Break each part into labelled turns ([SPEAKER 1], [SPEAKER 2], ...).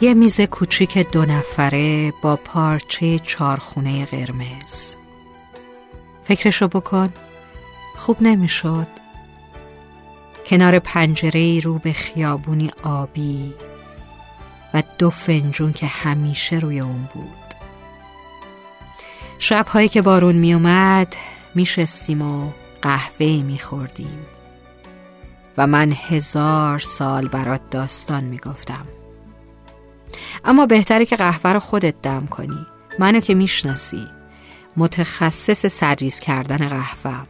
[SPEAKER 1] یه میز کوچیک دو نفره با پارچه چارخونه قرمز. فکرشو بکن. خوب نمی‌شد. کنار پنجره رو به خیابونی آبی و دو فنجون که همیشه روی اون بود. شبهایی که بارون میومد میشستیم و قهوه میخوردیم. و من هزار سال برات داستان می‌گفتم. اما بهتره که قهوه رو خودت دم کنی. منو که می‌شناسی. متخصص سرریز کردن قهوه.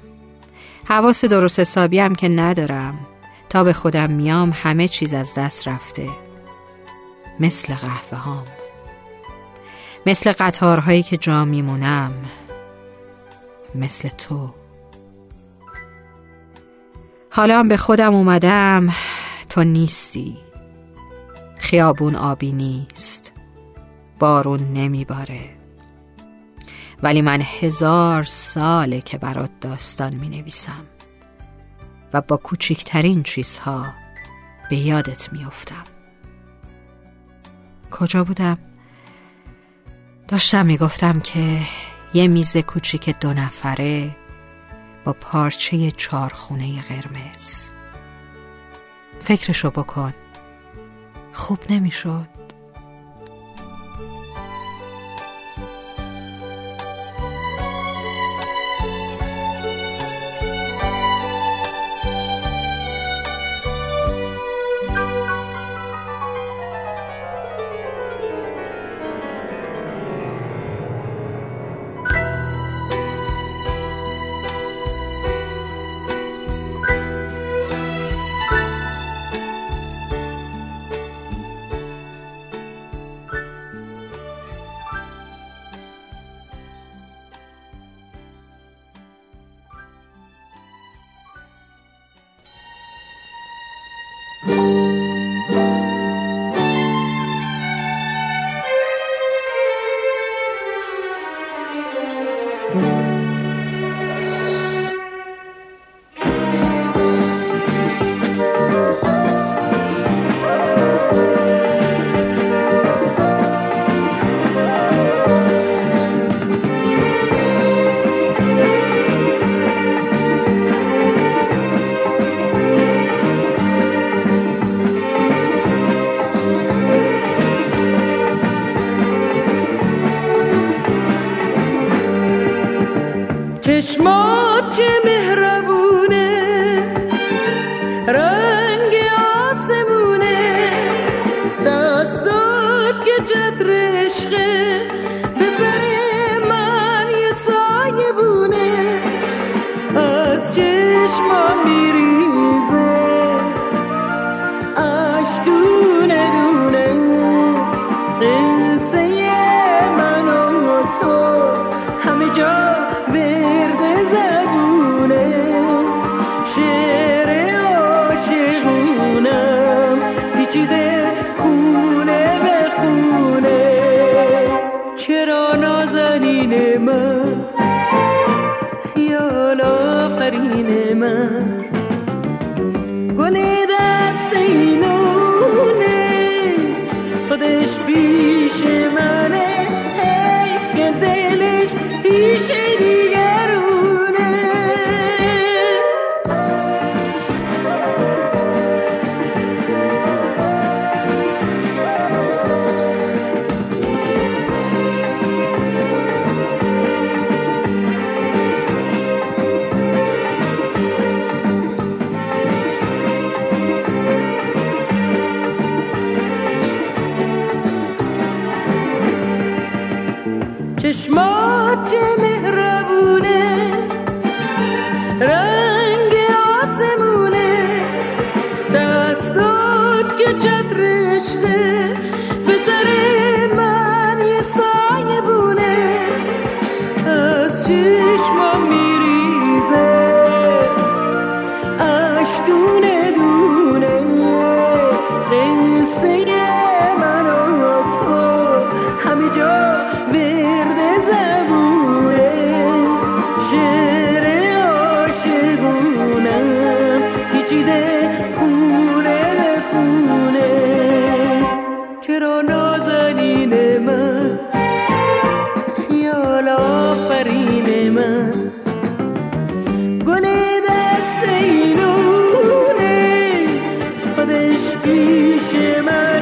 [SPEAKER 1] حواس درست حسابی هم که ندارم. تا به خودم میام همه چیز از دست رفته. مثل قهوه هام. مثل قطارهایی که جا میمونم. مثل تو. حالا به خودم اومدم. تو نیستی. خیابون آبی نیست بارون نمیباره ولی من هزار ساله که برات داستان می نویسم و با کوچکترین چیزها به یادت می افتم. کجا بودم؟ داشتم می گفتم که یه میز کوچیک دو نفره با پارچه چارخونه قرمز فکرشو بکن خوب نمی‌شد.
[SPEAKER 2] چشمات چه چشمات چه مهربونه. رنگ آسمونه. دستات که جتر و نازنین من. خیال آفرین من. گل دست اینونه. خودش پیش من.